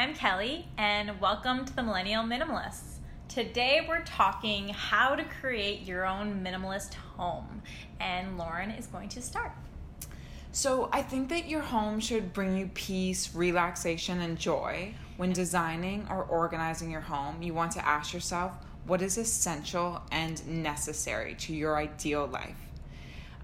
I'm Kelly, and welcome to the Millennial Minimalists. Today we're talking how to create your own minimalist home, and Lauren is going to start. So, I think that your home should bring you peace, relaxation, and joy. When designing or organizing your home, you want to ask yourself what is essential and necessary to your ideal life.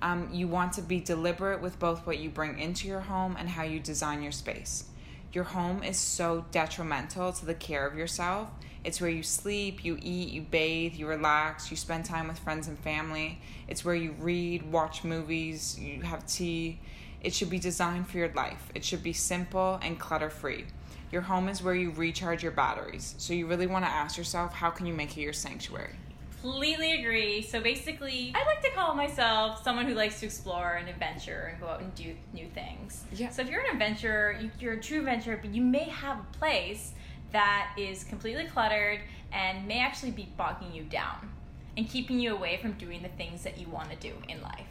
Um, you want to be deliberate with both what you bring into your home and how you design your space. Your home is so detrimental to the care of yourself. It's where you sleep, you eat, you bathe, you relax, you spend time with friends and family. It's where you read, watch movies, you have tea. It should be designed for your life. It should be simple and clutter free. Your home is where you recharge your batteries. So you really want to ask yourself how can you make it your sanctuary? Completely agree. So basically, I like to call myself someone who likes to explore and adventure and go out and do new things. Yeah. So if you're an adventurer, you- you're a true adventurer, but you may have a place that is completely cluttered and may actually be bogging you down and keeping you away from doing the things that you want to do in life.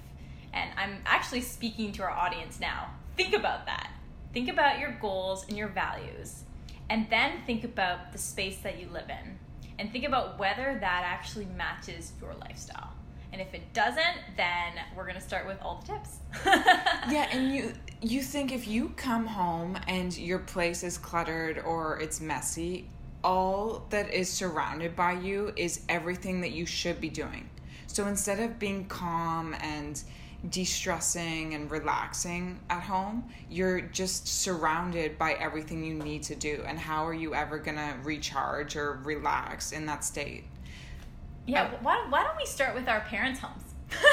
And I'm actually speaking to our audience now. Think about that. Think about your goals and your values. And then think about the space that you live in. And think about whether that actually matches your lifestyle. And if it doesn't, then we're to start with all the tips. yeah and you you think if you come home and your place is cluttered or it's messy all that is surrounded by you is everything that you should be doing so instead of being calm and de-stressing and relaxing at home you're just surrounded by everything you need to do and how are you ever going to recharge or relax in that state Yeah, but why, why don't we start with our parents' homes?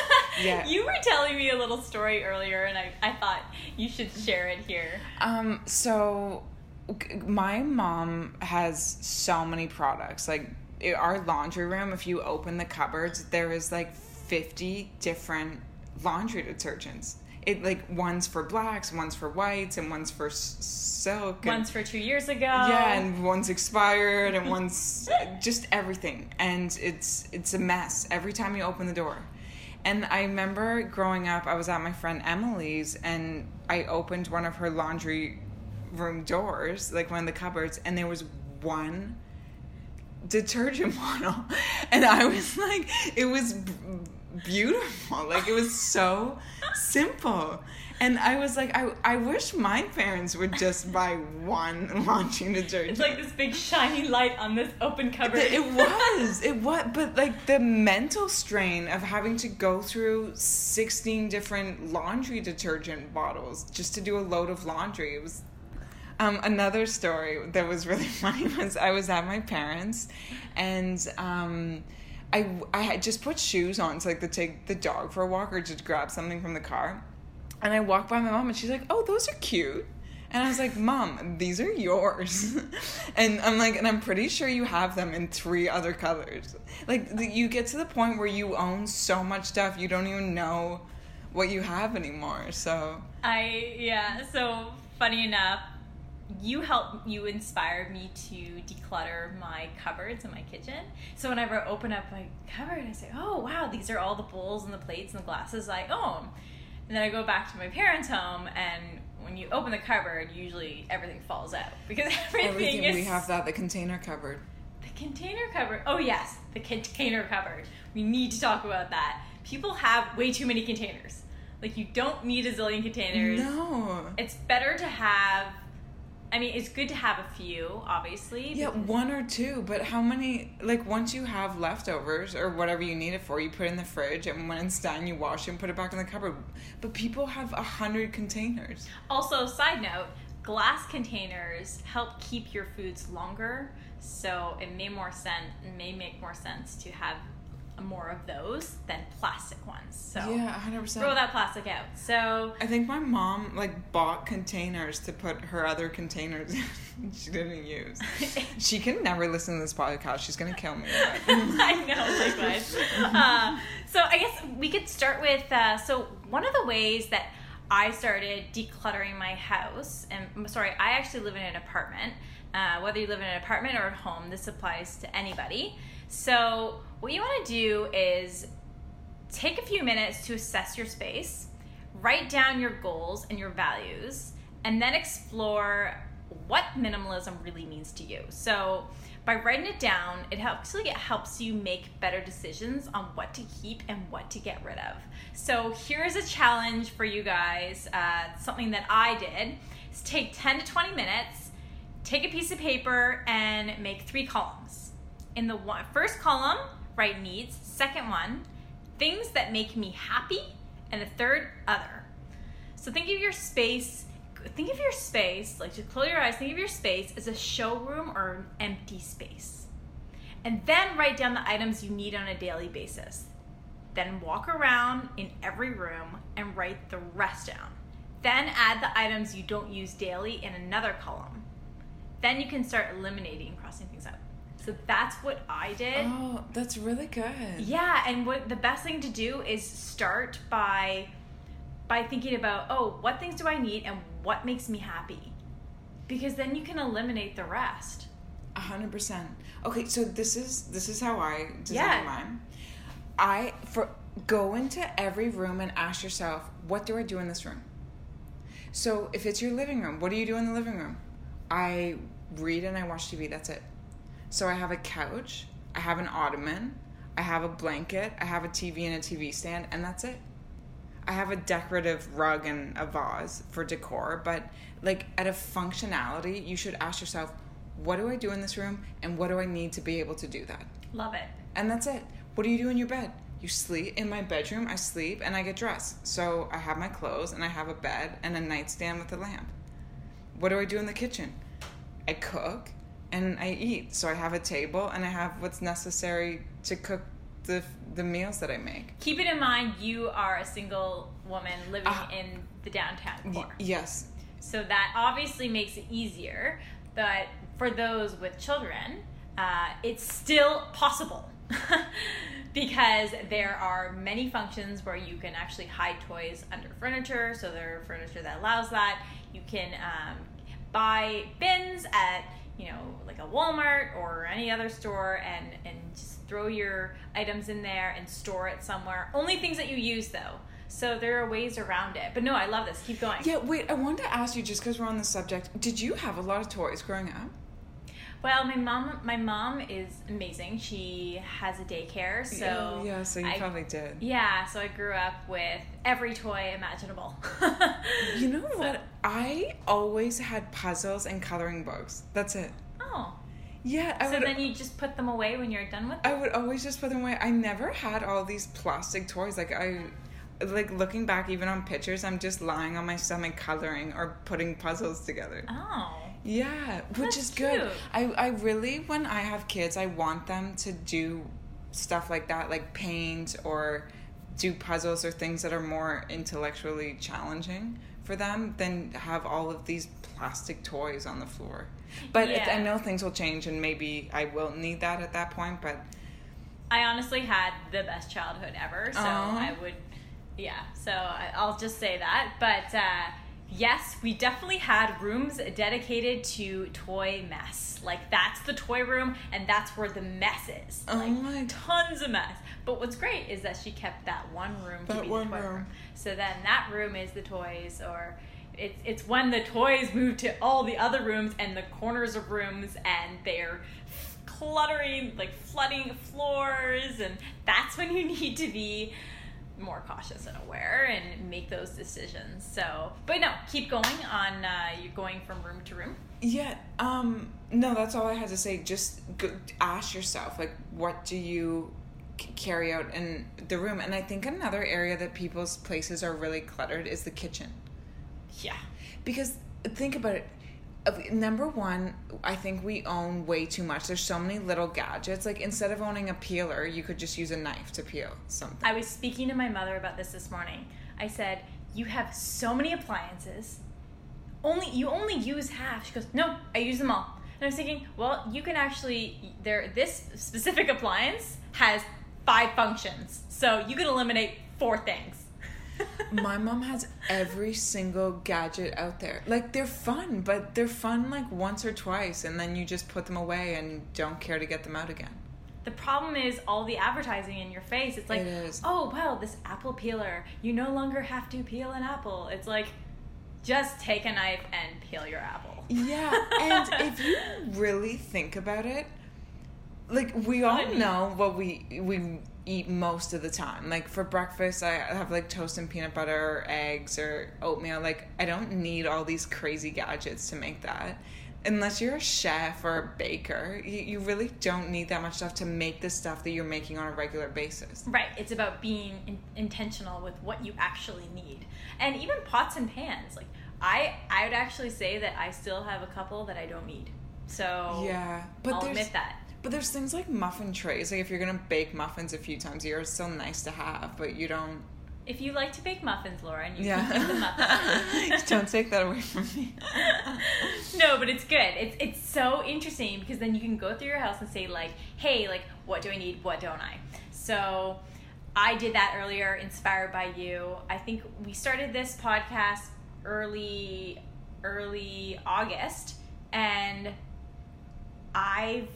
Yeah. You were telling me a little story earlier, and I, I thought you should share it here. Um, so my mom has so many products. Like our laundry room, if you open the cupboards, there is like 50 different laundry detergents. It like one's for blacks, one's for whites, and one's for s- silk. and- One's for two years ago. yeah, and one's expired, and one's just everything, and it's it's a mess every time you open the door. And I remember growing up, I was at my friend Emily's, and I opened one of her laundry room doors, like one of the cupboards, and there was one detergent bottle, and I was like, it was beautiful, like it was so simple. And I was like, I, I wish my parents would just buy one laundry detergent. It's like this big shiny light on this open cupboard. It was, it was, but like the mental strain of having to go through 16 different laundry detergent bottles just to do a load of laundry. It was um, another story that was really funny was I was at my parents and um, I, I had just put shoes on to like to take the dog for a walk or to grab something from the car. And I walked by my mom and she's like, oh, those are cute. And I was like, Mom, these are yours. and I'm like, and I'm pretty sure you have them in three other colors. Like, you get to the point where you own so much stuff, you don't even know what you have anymore. So, I yeah. So funny enough, you helped you inspired me to declutter my cupboards in my kitchen. So whenever I open up my cupboard, I say, "Oh wow, these are all the bowls and the plates and the glasses I own." And then I go back to my parents' home, and when you open the cupboard, usually everything falls out because everything, everything is we have that, the container cupboard. the container cupboard. Oh yes, the container cupboard. We need to talk about that. People have way too many containers. Like you don't need a zillion containers. No. It's better to have. I mean, it's good to have a few, obviously. Yeah, one or two, but how many? Like, once you have leftovers or whatever you need it for, you put it in the fridge, and when it's done, you wash it and put it back in the cupboard. But people have a hundred containers. Also, side note: glass containers help keep your foods longer, so it may more sense. It may make more sense to have more of those than plastic ones. So Yeah, hundred percent. throw that plastic out. So I think my mom like bought containers to put her other containers in she didn't use. She can never listen to this podcast. She's gonna kill me. I know. Uh, so I guess we could start with. Uh, so one of the ways that I started decluttering my house, and I'm sorry, I actually live in an apartment. Uh, whether you live in an apartment or at home, this applies to anybody. So what you want to do is take a few minutes to assess your space, write down your goals and your values, and then explore what minimalism really means to you. So, by writing it down, it helps it helps you make better decisions on what to keep and what to get rid of. So, here's a challenge for you guys. Uh, something that I did is take 10 to 20 minutes, take a piece of paper, and make three columns. In the one, first column, write needs. Second one, things that make me happy, and the third, other. So think of your space think of your space, like just close your eyes, think of your space as a showroom or an empty space. And then write down the items you need on a daily basis. Then walk around in every room and write the rest down. Then add the items you don't use daily in another column. Then you can start eliminating crossing things out. So that's what I did. Oh, that's really good. Yeah, and what the best thing to do is start by by thinking about, oh, what things do I need and what makes me happy? Because then you can eliminate the rest. A hundred percent. Okay, so this is this is how I design Yeah. mine. I for go into every room and ask yourself, what do I do in this room? So if it's your living room, what do you do in the living room? I read and I watch TV. That's it. So I have a couch, I have an ottoman, I have a blanket, I have a TV and a TV stand, and that's it. I have a decorative rug and a vase for decor, but like at a functionality, you should ask yourself, what do I do in this room and what do I need to be able to do that? Love it. And that's it. What do you do in your bed? You sleep in my bedroom, I sleep and I get dressed. So I have my clothes and I have a bed and a nightstand with a lamp. What do I do in the kitchen? I cook and I eat. So I have a table and I have what's necessary to cook the the meals that I make. Keep it in mind you are a single woman living Ah. in the downtown Y- core. yes. So that obviously makes it easier. But for those with children, uh, it's still possible because there are many functions where you can actually hide toys under furniture. So there are furniture that allows that. You can um, buy bins at you know like a Walmart or any other store and and just throw your items in there and store it somewhere. Only things that you use though. So there are ways around it. But no, I love this. Keep going. Yeah, wait, I wanted to ask you just because we're on the subject. Did you have a lot of toys growing up? Well, my mom, my mom is amazing. She has a daycare, so Oh, yeah, so you I- probably did. yeah. So I grew up with every toy imaginable. You know So- what? I always had puzzles and coloring books. That's it. Oh, Yeah, I so would. then you just put them away when you're done with them. I would always just put them away. I never had all these plastic toys. Like I, like looking back, even on pictures, I'm just lying on my stomach coloring or putting puzzles together. Oh, Yeah, which That's is good. cute. I, I really, when I have kids, I want them to do stuff like that, like paint or do puzzles or things that are more intellectually challenging for them than have all of these plastic toys on the floor. But it, I know things will change and maybe I will need that at that point, but I honestly had the best childhood ever. So. I would, yeah. So I, I'll just say that. But uh, yes, we definitely had rooms dedicated to toy mess. Like that's the toy room, and that's where the mess is. Oh like my- tons of mess. But what's great is that she kept that one room to That be one the toy room. room. So then that room is the toys, or it's it's when the toys move to all the other rooms and the corners of rooms, and they're cluttering, like flooding floors, and that's when you need to be more cautious and aware and make those decisions. So, but no, keep going on. Uh, you're going from room to room. Yeah, um, no, that's all I had to say. Just go, ask yourself, like, what do you carry out in the room? And I think another area that people's places are really cluttered is the kitchen. Yeah. Because think about it. Number one, I think we own way too much. There's so many little gadgets. Like, instead of owning a peeler, you could just use a knife to peel something. I was speaking to my mother about this this morning. I said, "You have so many appliances. Only you only use half." She goes, "No, I use them all." And I was thinking, "Well, you can actually there this specific appliance has five functions. So you can eliminate four things." My mom has every single gadget out there. Like they're fun, but they're fun like once or twice, and then you just put them away and don't care to get them out again. The problem is all the advertising in your face. It's like, It oh well, this apple peeler. You no longer have to peel an apple. It's like, just take a knife and peel your apple. Yeah, and if you really think about it, like we all know what we we eat most of the time. Like for breakfast, I have like toast and peanut butter, or eggs, or oatmeal. Like I don't need all these crazy gadgets to make that. Unless you're a chef or a baker, you, you really don't need that much stuff to make the stuff that you're making on a regular basis. Right. It's about being in- intentional with what you actually need, and even pots and pans. Like I, I would actually say that I still have a couple that I don't need. So Yeah, but I'll admit that. But there's things like muffin trays. Like if you're gonna bake muffins a few times a year, it's still nice to have, but you don't. If you like to bake muffins, Lauren, you Yeah. can the muffins. don't take that away from me. no, but it's good. It's it's so interesting because then you can go through your house and say like, "Hey, like, what do I need? What don't I?" So, I did that earlier, inspired by you. I think we started this podcast early, early August, and I've.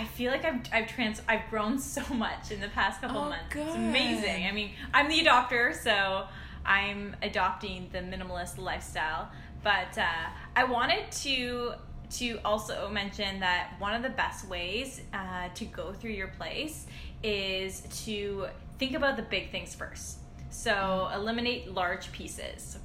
I feel like I've I've trans I've grown so much in the past couple Oh, months. It's amazing. I mean, I'm the adopter, so I'm adopting the minimalist lifestyle. But uh, I wanted to to also mention that one of the best ways uh, to go through your place is to think about the big things first. So eliminate large pieces,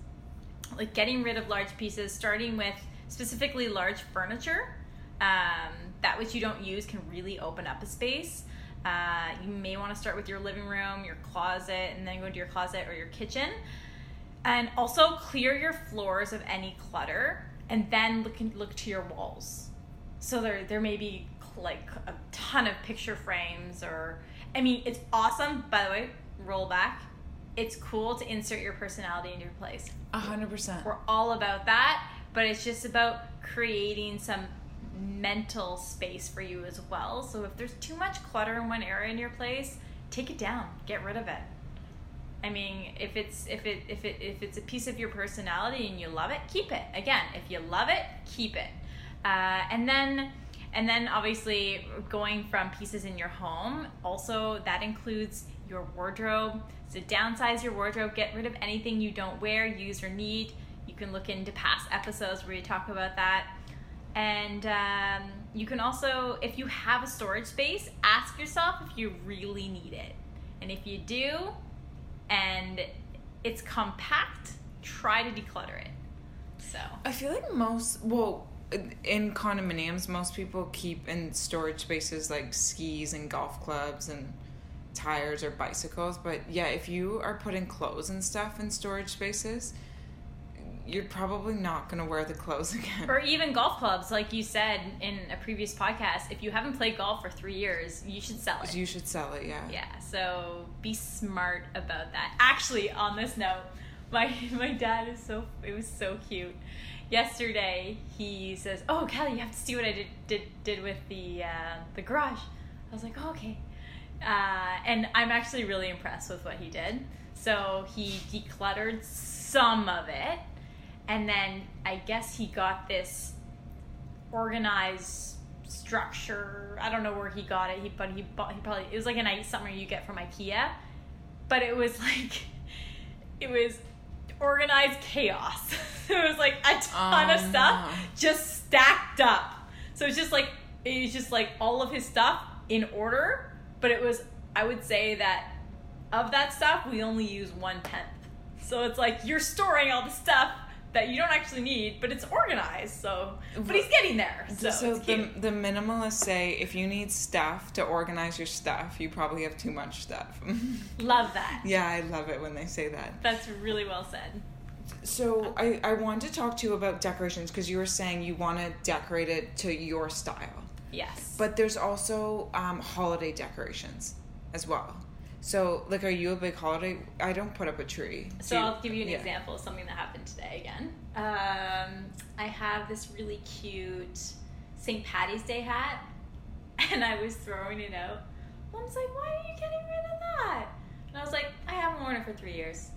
like getting rid of large pieces, starting with specifically large furniture. Um, that which you don't use can really open up a space. Uh, you may want to start with your living room, your closet, and then go to your closet or your kitchen. And also clear your floors of any clutter, and then look look to your walls. So there there may be like a ton of picture frames, or I mean, it's awesome. By the way, roll back. It's cool to insert your personality into your place. A hundred percent. We're all about that, but it's just about creating some mental space for you as well. So if there's too much clutter in one area in your place, take it down, get rid of it. I mean, if it's if it if it if it's a piece of your personality and you love it, keep it. Again, if you love it, keep it. Uh, and then and then obviously going from pieces in your home, also that includes your wardrobe. So downsize your wardrobe, get rid of anything you don't wear, use, or need. You can look into past episodes where you talk about that. And um, you can also, if you have a storage space, ask yourself if you really need it. And if you do, and it's compact, try to declutter it. So, I feel like most well in condominiums, most people keep in storage spaces like skis and golf clubs and tires or bicycles. But yeah, if you are putting clothes and stuff in storage spaces, you're probably not gonna wear the clothes again. or even golf clubs, like you said in a previous podcast, if you haven't played golf for three years, you should sell it. You should sell it, yeah. Yeah, so be smart about that. Actually, on this note, my my dad is so it was so cute. Yesterday, he says, "Oh, Kelly, you have to see what I did did did with the uh, the garage." I was like, oh, "Okay," uh, and I'm actually really impressed with what he did. So he decluttered some of it, and then I guess he got this organized structure. I don't know where he got it. He but he bought he probably it was like a i- something you get from IKEA, but it was like it was organized chaos. it was like a ton of stuff no. just stacked up. So it's just like it was just like all of his stuff in order, but it was I would say that of that stuff we only use one tenth. So it's like you're storing all the stuff that you don't actually need, but it's organized. So, but he's getting there. So, So, the, the minimalists say if you need stuff to organize your stuff, you probably have too much stuff. love that. yeah, I love it when they say that. That's really well said. So I, I want to talk to you about decorations because you were saying you want to decorate it to your style. Yes. But there's also um, holiday decorations as well. So, like, are you a big holiday? I don't put up a tree. So you- I'll give you an yeah. example of something that happened today again. Um, I have this really cute St. Patty's Day hat, and I was throwing it out. Mom's like, "Why are you getting rid of that?" And I was like, "I haven't worn it for three years."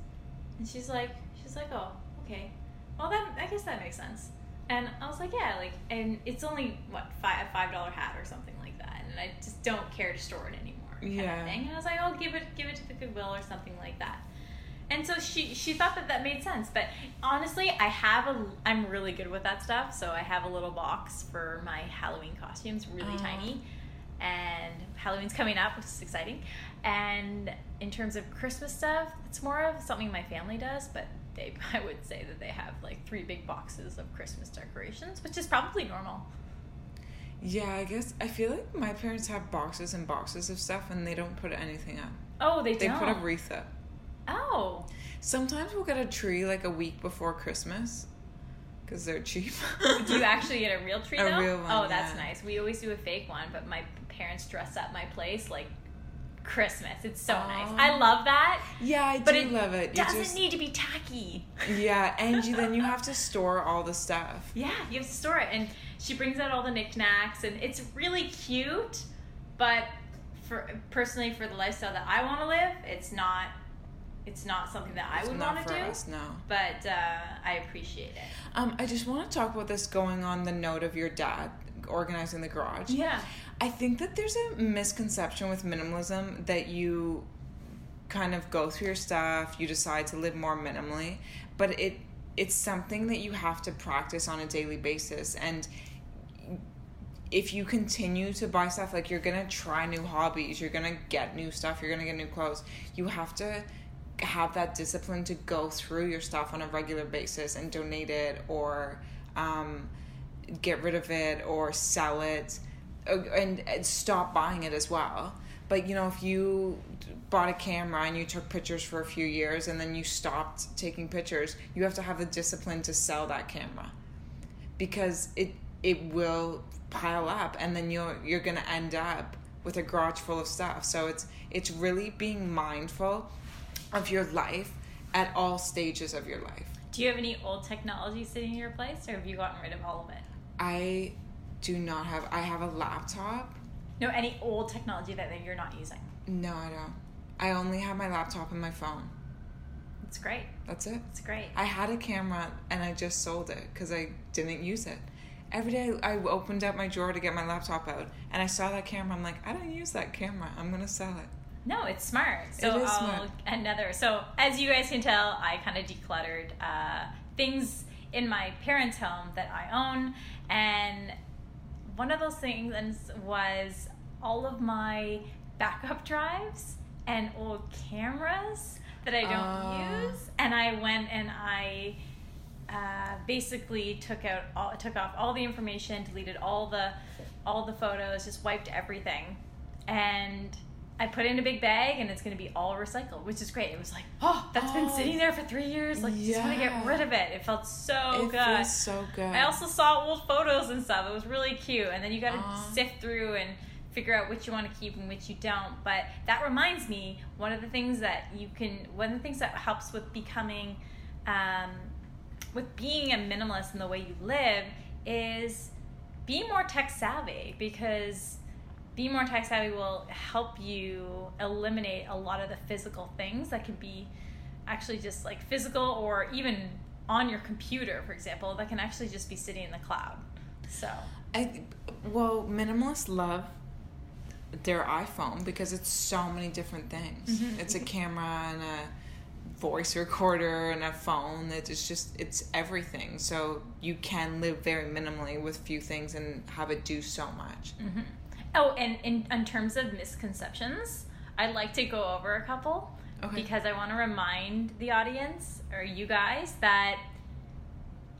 And she's like, "She's like, oh, okay. Well, that I guess that makes sense." And I was like, "Yeah, like, and it's only what five a five dollar hat or something like that, and I just don't care to store it anymore." Kind of Yeah. thing. And I was like, "I'll give it give it to the Goodwill or something like that." And so she she thought that that made sense. But honestly, I have a I'm really good with that stuff. So I have a little box for my Halloween costumes, really tiny. And Halloween's coming up, which is exciting. And in terms of Christmas stuff, it's more of something my family does, but they I would say that they have like three big boxes of Christmas decorations, which is probably normal. Yeah, I guess I feel like my parents have boxes and boxes of stuff and they don't put anything up. Oh, they, They don't. put a wreath up. oh, Sometimes we'll get a tree like a week before Christmas because they're cheap. do you actually get a real tree A though? real one, oh, that's yeah. nice. We always do a fake one, but my parents dress up my place like Christmas. It's so nice. I love that. Yeah, I But do it love it. You doesn't just need to be tacky. yeah, and you, then you have to store all the stuff. Yeah, you have to store it, and she brings out all the knickknacks, and it's really cute. But for personally, for the lifestyle that I want to live, it's not. It's not something that I It's would want to do. us, no. But uh, I appreciate it. Um, I just want to talk about this going on the note of your dad organizing the garage. Yeah. I think that there's a misconception with minimalism that you kind of go through your stuff, you decide to live more minimally, but it it's something that you have to practice on a daily basis and if you continue to buy stuff like you're to try new hobbies, you're to get new stuff, you're to get new clothes, you have to have that discipline to go through your stuff on a regular basis and donate it or um, get rid of it or sell it uh, and, and stop buying it as well. But you know, if you bought a camera and you took pictures for a few years and then you stopped taking pictures, you have to have the discipline to sell that camera because it it will pile up and then you're you're gonna end up with a garage full of stuff. So it's it's really being mindful of your life at all stages of your life. Do you have any old technology sitting in your place, or have you gotten rid of all of it? I do not have I have a laptop. No, any old technology that, that you're not using. No, I don't. I only have my laptop and my phone. It's great. That's it. It's great. I had a camera and I just sold it because I didn't use it. Every day I opened up my drawer to get my laptop out and I saw that camera. I'm like, I don't use that camera. I'm gonna sell it. No, it's smart. So It is I'll smart. another. So as you guys can tell, I kind of decluttered uh, things in my parents' home that I own, and one of those things was all of my backup drives and old cameras that I don't Ah. use, and I went and I. Uh, basically took out all took off all the information deleted all the all the photos just wiped everything and I put it in a big bag and it's going to be all recycled, which is great. It was like, oh, that's been Oh, sitting there for three years. Like, you just want to get rid of it. It felt so good. it good. feels so good. I also saw old photos and stuff. It was really cute. And then you got to Aw. sift through and figure out which you want to keep and which you don't. But that reminds me, one of the things that you can, one of the things that helps with becoming, um, with being a minimalist in the way you live is be more tech savvy because being more tech savvy will help you eliminate a lot of the physical things that can be actually just like physical or even on your computer, for example, that can actually just be sitting in the cloud. So, I, well, minimalists love their iPhone because it's so many different things. Mhm. It's a camera and a voice recorder and a phone. it's just it's everything. So you can live very minimally with few things and have it do so much. mhm. oh, and in, in terms of misconceptions, I'd like to go over a couple Okay. because I want to remind the audience or you guys that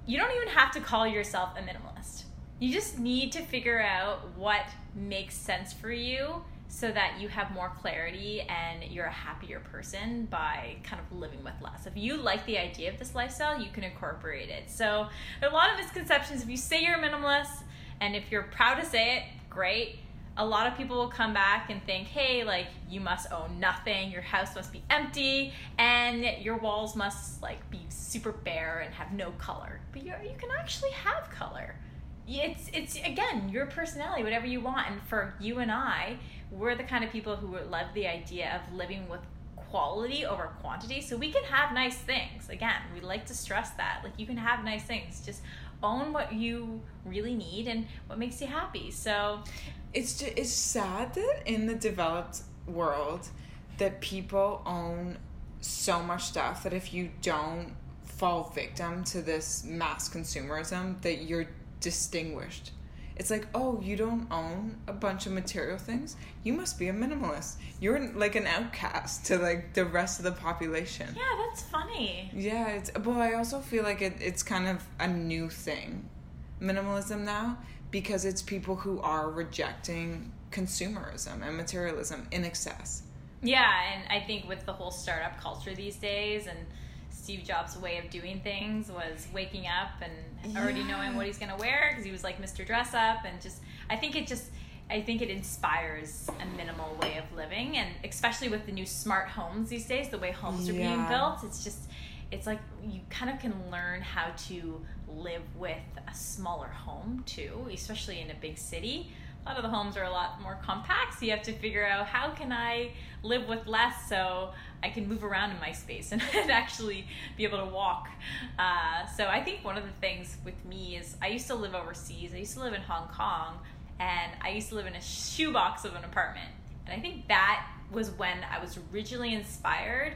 you don't even have to call yourself a minimalist. You just need to figure out what makes sense for you so that you have more clarity and you're a happier person by kind of living with less. If you like the idea of this lifestyle, you can incorporate it. So, a lot of misconceptions. If you say you're a minimalist and if you're proud to say it, great. A lot of people will come back and think, hey, like, you must own nothing, your house must be empty, and your walls must, like, be super bare and have no color. But you're, you can actually have color it's it's again your personality whatever you want and for you and i we're the kind of people who love the idea of living with quality over quantity. So we can have nice things. Again we like to stress that. Like you can have nice things. Just own what you really need and what makes you happy. So It's just, it's sad that in the developed world that people own so much stuff that if you don't fall victim to this mass consumerism, that you're distinguished. It's like, oh, you don't own a bunch of material things. You must be a minimalist. You're like an outcast to like the rest of the population. Yeah, that's funny. Yeah, it's but I also feel like it, it's kind of a new thing, minimalism now, because it's people who are rejecting consumerism and materialism in excess. Yeah, and I think with the whole startup culture these days and Steve Jobs' way of doing things was waking up and already knowing what he's going to wear because he was like Mr. Dress Up and just I think it just I think it inspires a minimal way of living and especially with the new smart homes these days, the way homes are being built, it's just it's like you kind of can learn how to live with a smaller home too, especially in a big city. A lot of the homes are a lot more compact, so you have to figure out how can I live with less so I can move around in my space and, actually be able to walk. Uh, so I think one of the things with me is I used to live overseas. I used to live in Hong Kong, and I used to live in a shoebox of an apartment. And I think that was when I was originally inspired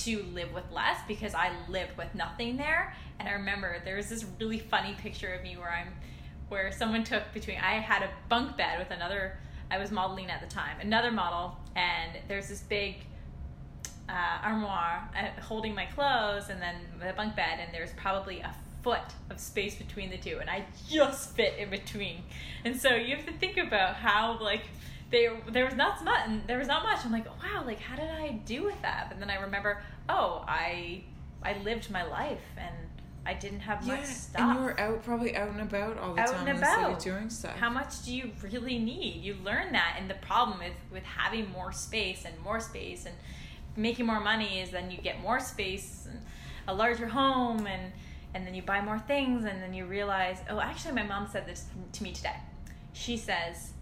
to live with less because I lived with nothing there. And I remember there was this really funny picture of me where I'm, where someone took between, I had a bunk bed with another, I was modeling at the time, another model, and there's this big uh, armoire uh, holding my clothes and then the bunk bed, and there's probably a foot of space between the two, and I just fit in between. And so you have to think about how like there there was not much, there was not much. I'm like, wow, like how did I do with that? and then I remember, oh, I I lived my life and I didn't have much stuff. and you were out probably out and about all the Out time and in the about. doing stuff. How much do you really need? You learn that, and the problem with, with having more space and more space and making more money is then you get more space and a larger home and and then you buy more things and then you realize oh actually my mom said this to me today she says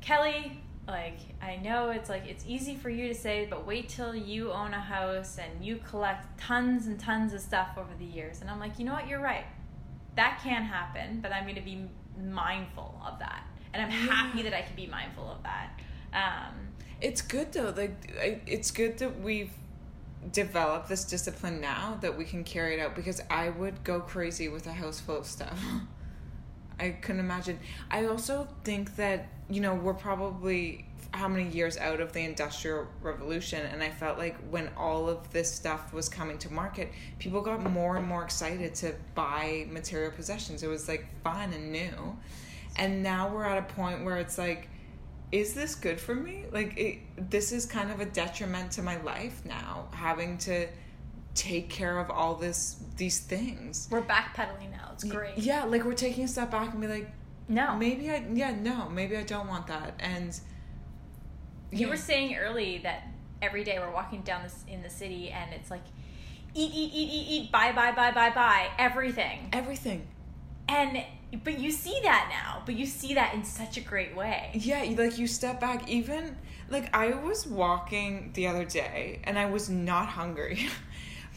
kelly like i know it's like it's easy for you to say but wait till you own a house and you collect tons and tons of stuff over the years. And i'm like you know what? You're right. That can happen but i'm going to be mindful of that. And i'm happy that i can be mindful of that. Um, It's good though. Like it's good that we've developed this discipline now that we can carry it out because I would go crazy with a house full of stuff. I couldn't imagine. I also think that you know we're probably how many years out of the industrial revolution and I felt like when all of this stuff was coming to market, people got more and more excited to buy material possessions. It was like fun and new. And now we're at a point where it's like is this good for me? Like, it, this is kind of a detriment to my life now, having to take care of all this these things. we're backpedaling now it's great Yeah, like we're taking a step back and be like, no maybe I, yeah, no, maybe I don't want that. And You yeah. were saying early that every day we're walking down this in the city and it's like eat, eat, eat, eat, eat, buy, buy, buy, buy, buy, everything. everything. And but you see that now, but you see that in such a great way. Yeah, like you step back, even like I was walking the other day and I was not hungry.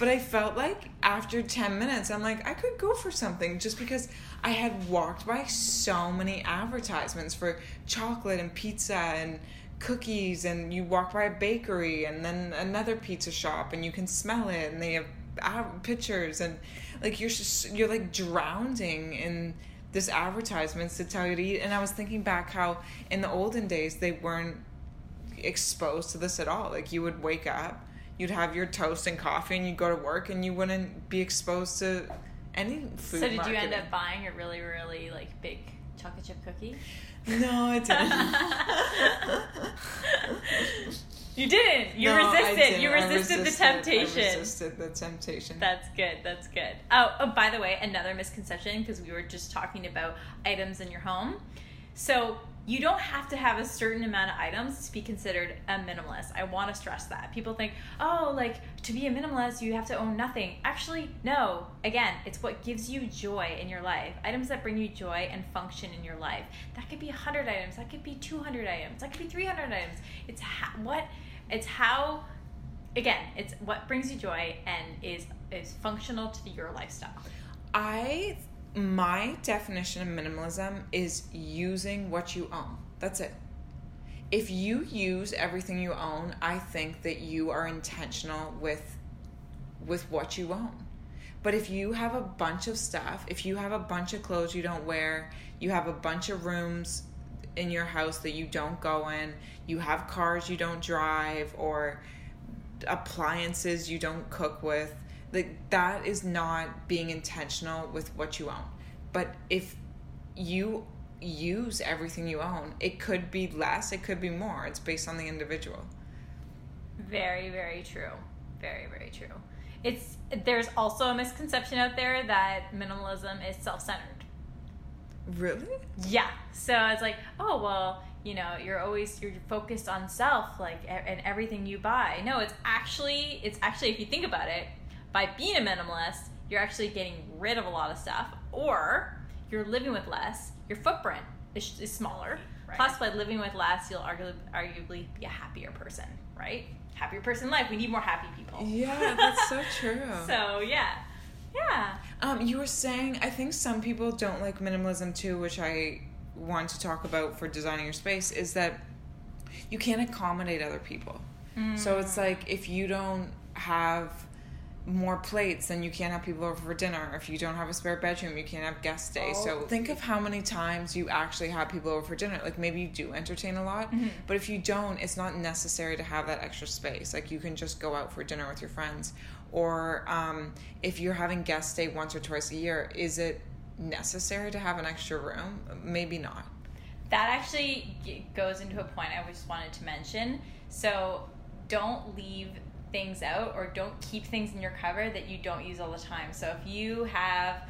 But I felt like after 10 minutes, I'm like, I could go for something just because I had walked by so many advertisements for chocolate and pizza and cookies. And you walk by a bakery and then another pizza shop and you can smell it and they have pictures. And like you're just, you're like drowning in this advertisements to tell you to eat. And I was thinking back how in the olden days they weren't exposed to this at all. Like you would wake up, you'd have your toast and coffee, and you'd go to work, and you wouldn't be exposed to any food. so did you end up buying a really, really like big chocolate chip cookie? No, I didn't. You didn't. You No, resisted. didn't. You I resisted, the resisted- I temptation. resisted the temptation. That's good. That's good. Oh, oh by the way, another misconception because we were just talking about items in your home. So you don't have to have a certain amount of items to be considered a minimalist. I want to stress that. People think, oh, like to be a minimalist, you have to own nothing. Actually, no. Again, it's what gives you joy in your life. Items that bring you joy and function in your life. That could be 100 items. That could be 200 items. That could be 300 items. It's ha- what, it's how again, it's what brings you joy and is is functional to your lifestyle. I my definition of minimalism is using what you own. That's it. if you use everything you own, I think that you are intentional with with what you own. But if you have a bunch of stuff, if you have a bunch of clothes you don't wear, you have a bunch of rooms in your house that you don't go in, you have cars you don't drive or appliances you don't cook with, like that is not being intentional with what you own. But if you use everything you own, it could be less, it could be more. It's based on the individual. Very, very true. Very, very true. It's there's also a misconception out there that minimalism is self-centered. Really? Yeah. So it's like, oh well, you know, you're always you're focused on self, like and everything you buy. No, it's actually it's actually if you think about it, by being a minimalist, you're actually getting rid of a lot of stuff, or you're living with less. Your footprint is, is smaller. Right. Plus, by living with less, you'll arguably, arguably be a happier person, right? Happier person in life. We need more happy people. Yeah, that's so true. so yeah, yeah. Um, you were saying I think some people don't like minimalism too, which I want to talk about for designing your space is that you can't accommodate other people. Mm. So it's like if you don't have more plates, then you can't have people over for dinner. If you don't have a spare bedroom, you can't have guest stay. Oh. So think of how many times you actually have people over for dinner. Like maybe you do entertain a lot, mm-hmm. but if you don't, it's not necessary to have that extra space. Like you can just go out for dinner with your friends. Or um, if you're having guest stay once or twice a year, is it necessary to have an extra room? Maybe not. That actually goes into a point I just wanted to mention. So don't leave things out or don't keep things in your cupboard that you don't use all the time. So if you have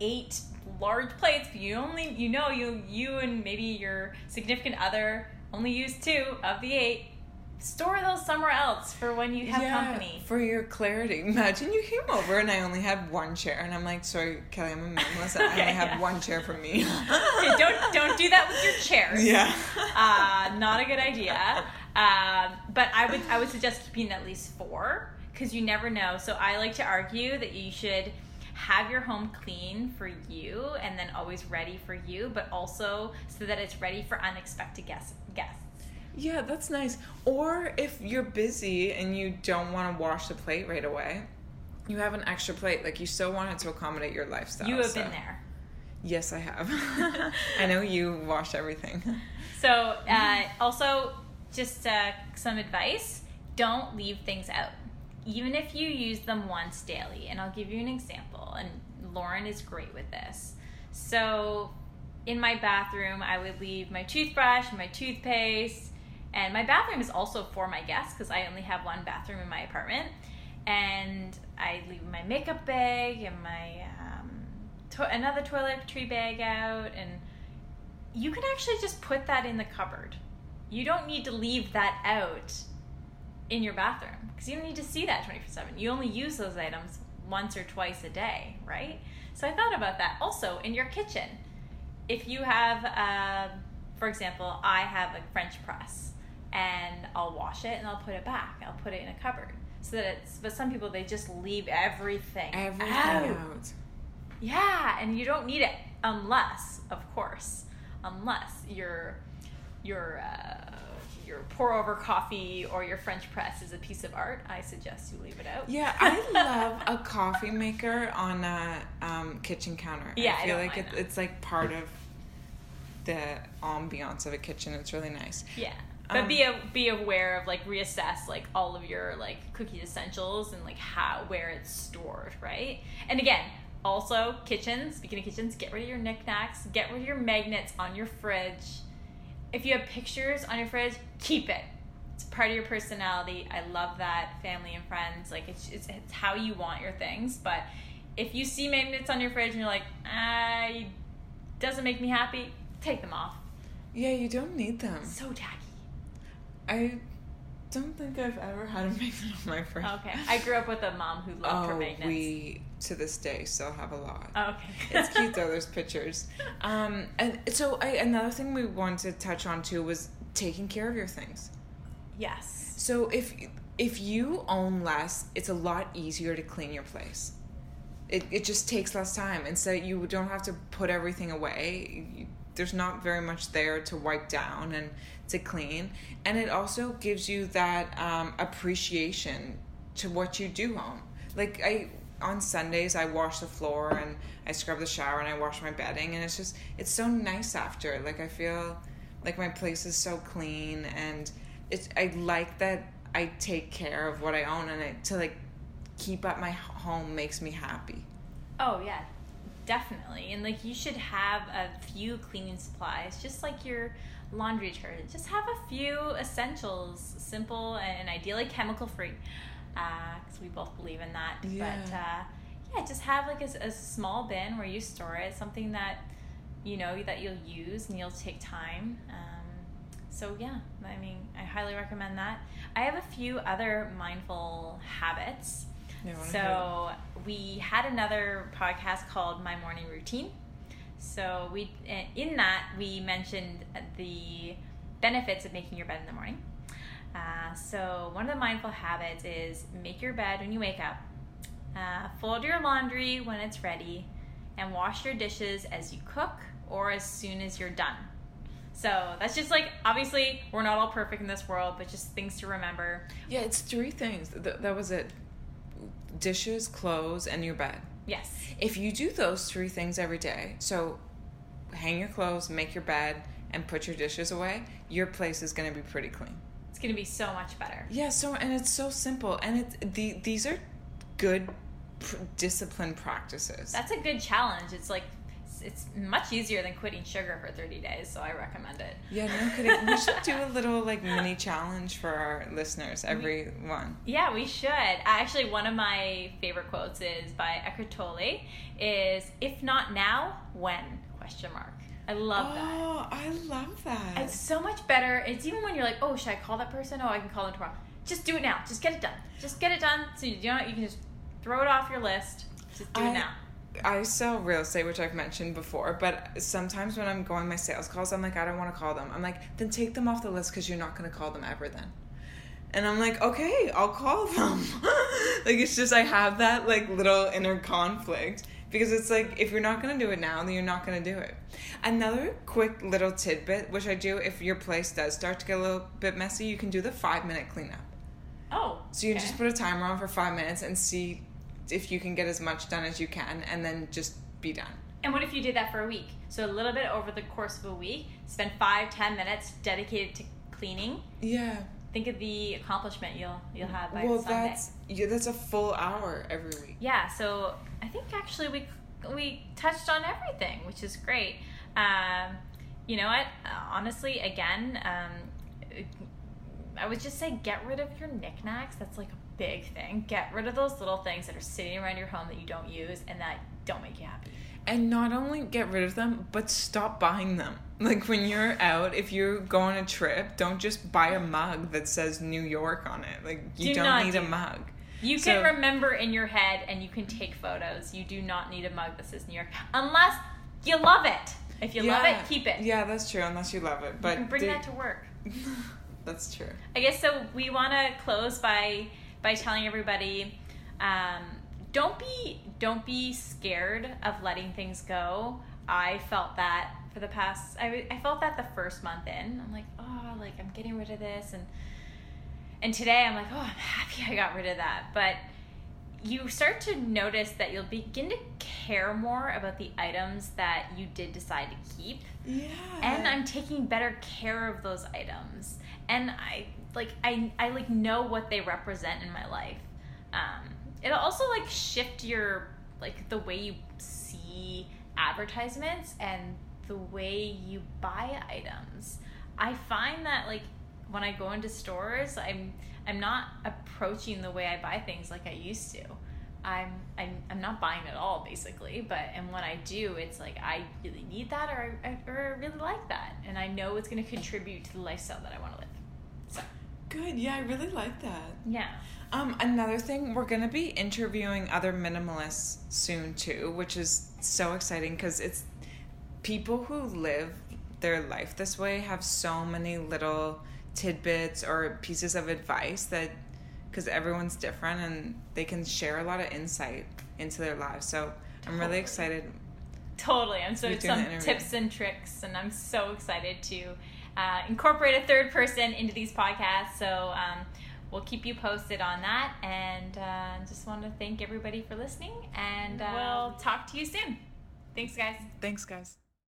eight large plates, but you only you know you you and maybe your significant other only use two of the eight. Store those somewhere else for when you have yeah, company. For your clarity. Imagine you came over and I only had one chair and I'm like, sorry, Kelly, I'm a minimalist. okay, I only have yeah. one chair for me. okay, don't don't do that with your chairs. Yeah. Uh, not a good idea. Um, but I would I would suggest keeping at least four because you never know. So I like to argue that you should have your home clean for you and then always ready for you, but also so that it's ready for unexpected guests. Guests. Yeah, that's nice. Or if you're busy and you don't want to wash the plate right away, you have an extra plate. Like you still want it to accommodate your lifestyle. You have so. been there. Yes, I have. I know you wash everything. So, uh, also just uh, some advice don't leave things out. Even if you use them once daily and i'll give you an example and lauren is great with this. So in my bathroom i would leave my toothbrush my toothpaste and my bathroom is also for my guests because i only have one bathroom in my apartment. And i leave my makeup bag and my um, to- another toiletry bag out and you can actually just put that in the cupboard you don't need to leave that out in your bathroom because you don't need to see that 24 7. You only use those items once or twice a day, right? So I thought about that. Also, in your kitchen, if you have, uh, for example, I have a French press and I'll wash it and I'll put it back. I'll put it in a cupboard so that it's, but some people, they just leave everything, everything out. out. Yeah, and you don't need it unless, of course, unless you're your uh, your pour over coffee or your French press is a piece of art, I suggest you leave it out. Yeah, I love a coffee maker on a um, kitchen counter. Yeah, I feel I like it, it's like part of the ambiance of a kitchen. It's really nice. Yeah. But um, be a, be aware of like reassess like all of your like cookie essentials and like how where it's stored, right? And again, also kitchens. Speaking of kitchens, get rid of your knickknacks. Get rid of your magnets on your fridge if you have pictures on your fridge, keep it. It's part of your personality. I love that family and friends. Like it's it's, it's how you want your things. But if you see magnets on your fridge and you're like, ah, doesn't make me happy, take them off. Yeah, you don't need them. So tacky. I don't think I've ever had a magnet on my fridge. Okay, I grew up with a mom who loved oh, her magnets. we to this day still have a lot. Oh, okay, it's cute though. There's pictures. Um, and so I, another thing we wanted to touch on too was taking care of your things. Yes. So if if you own less, it's a lot easier to clean your place. It it just takes less time, and so you don't have to put everything away. You, there's not very much there to wipe down and to clean and it also gives you that um, appreciation to what you do home like i on sundays i wash the floor and i scrub the shower and i wash my bedding and it's just it's so nice after like i feel like my place is so clean and it's i like that i take care of what i own and it to like keep up my home makes me happy Oh yeah, definitely. And like you should have a few cleaning supplies, just like your laundry detergent. Just have a few essentials, simple and ideally chemical free, because we both believe in that. Yeah. But uh, yeah, just have like a, a small bin where you store it, something that you know that you'll use and you'll take time. Um, so yeah, I mean, I highly recommend that. I have a few other mindful habits. So we had another podcast called My Morning Routine. So we in that we mentioned the benefits of making your bed in the morning. Uh, so one of the mindful habits is make your bed when you wake up, uh, fold your laundry when it's ready, and wash your dishes as you cook or as soon as you're done. So that's just like obviously we're not all perfect in this world, but just things to remember. Yeah, it's three things. Th- that was it. Dishes, clothes, and your bed. Yes. If you do those three things every day, so hang your clothes, make your bed, and put your dishes away, your place is going to be pretty clean. It's gonna be so much better. Yeah, so and it's so simple and it's the these are good pr- discipline practices. That's a good challenge. It's like it's, much easier than quitting sugar for 30 days, so I recommend it. yeah, no kidding. we should do a little like mini challenge for our listeners, everyone. Yeah, we should. Actually, one of my favorite quotes is by Eckhart Tolle is if not now, when? Question mark. I love that. Oh, I love that. It's so much better. It's even when you're like, oh, should I call that person? Oh, I can call them tomorrow. Just do it now. Just get it done. Just get it done. So you, you know you can just throw it off your list. Just do I- it now. I sell real estate, which I've mentioned before, but sometimes when I'm going my sales calls, I'm like, I don't want to call them. I'm like, then take them off the list because you're not going to call them ever then. And I'm like, okay, I'll call them. like, it's just, I have that like little inner conflict because it's like, if you're not going to do it now, then you're not going to do it. Another quick little tidbit, which I do if your place does start to get a little bit messy, you can do the five minute cleanup. Oh. So you okay. just put a timer on for five minutes and see if you can get as much done as you can, and then just be done. And what if you did that for a week? So a little bit over the course of a week, spend five, ten minutes dedicated to cleaning. Yeah. Think of the accomplishment you'll you'll have by well, Sunday. that's yeah, that's a full hour every week. Yeah, so I think actually we we touched on everything, which is great. Um, you know what? Honestly, again, um, I would just say get rid of your knickknacks. That's like a big thing. Get rid of those little things that are sitting around your home that you don't use and that don't make you happy. And not only get rid of them, but stop buying them. Like when you're out, if you're going on a trip, don't just buy a mug that says New York on it. Like you Do don't not need a mug. You So- can remember in your head and you can take photos. You do not need a mug that says New York unless you love it. If you love it, keep it. Yeah, that's true. Unless you love it, but you bring that to work. that's true. I guess so. We want to close by by telling everybody, um, don't be don't be scared of letting things go. I felt that for the past. I I felt that the first month in. I'm like, oh, like I'm getting rid of this, and and today I'm like, oh, I'm happy I got rid of that. But you start to notice that you'll begin to care more about the items that you did decide to keep Yeah. and I'm taking better care of those items. And I like I I like know what they represent in my life. Um, it'll also like shift your like the way you see advertisements and the way you buy items. I find that like when I go into stores, I'm I'm not approaching the way I buy things like I used to. I'm I'm I'm not buying at all basically, but and when I do, it's like I really need that or or I really like that, and I know it's going to contribute to the lifestyle that I want to live. Good. Yeah, I really like that. yeah, Um, another thing, we're gonna be interviewing other minimalists soon too, which is so exciting because it's people who live their life this way have so many little tidbits or pieces of advice that because everyone's different and they can share a lot of insight into their lives. So I'm really excited Totally. I'm so some tips and tricks, and I'm so excited to uh, incorporate a third person into these podcasts. So um, we'll keep you posted on that, and uh, just want to thank everybody for listening, and uh, we'll talk to you soon. Thanks, guys. Thanks, guys.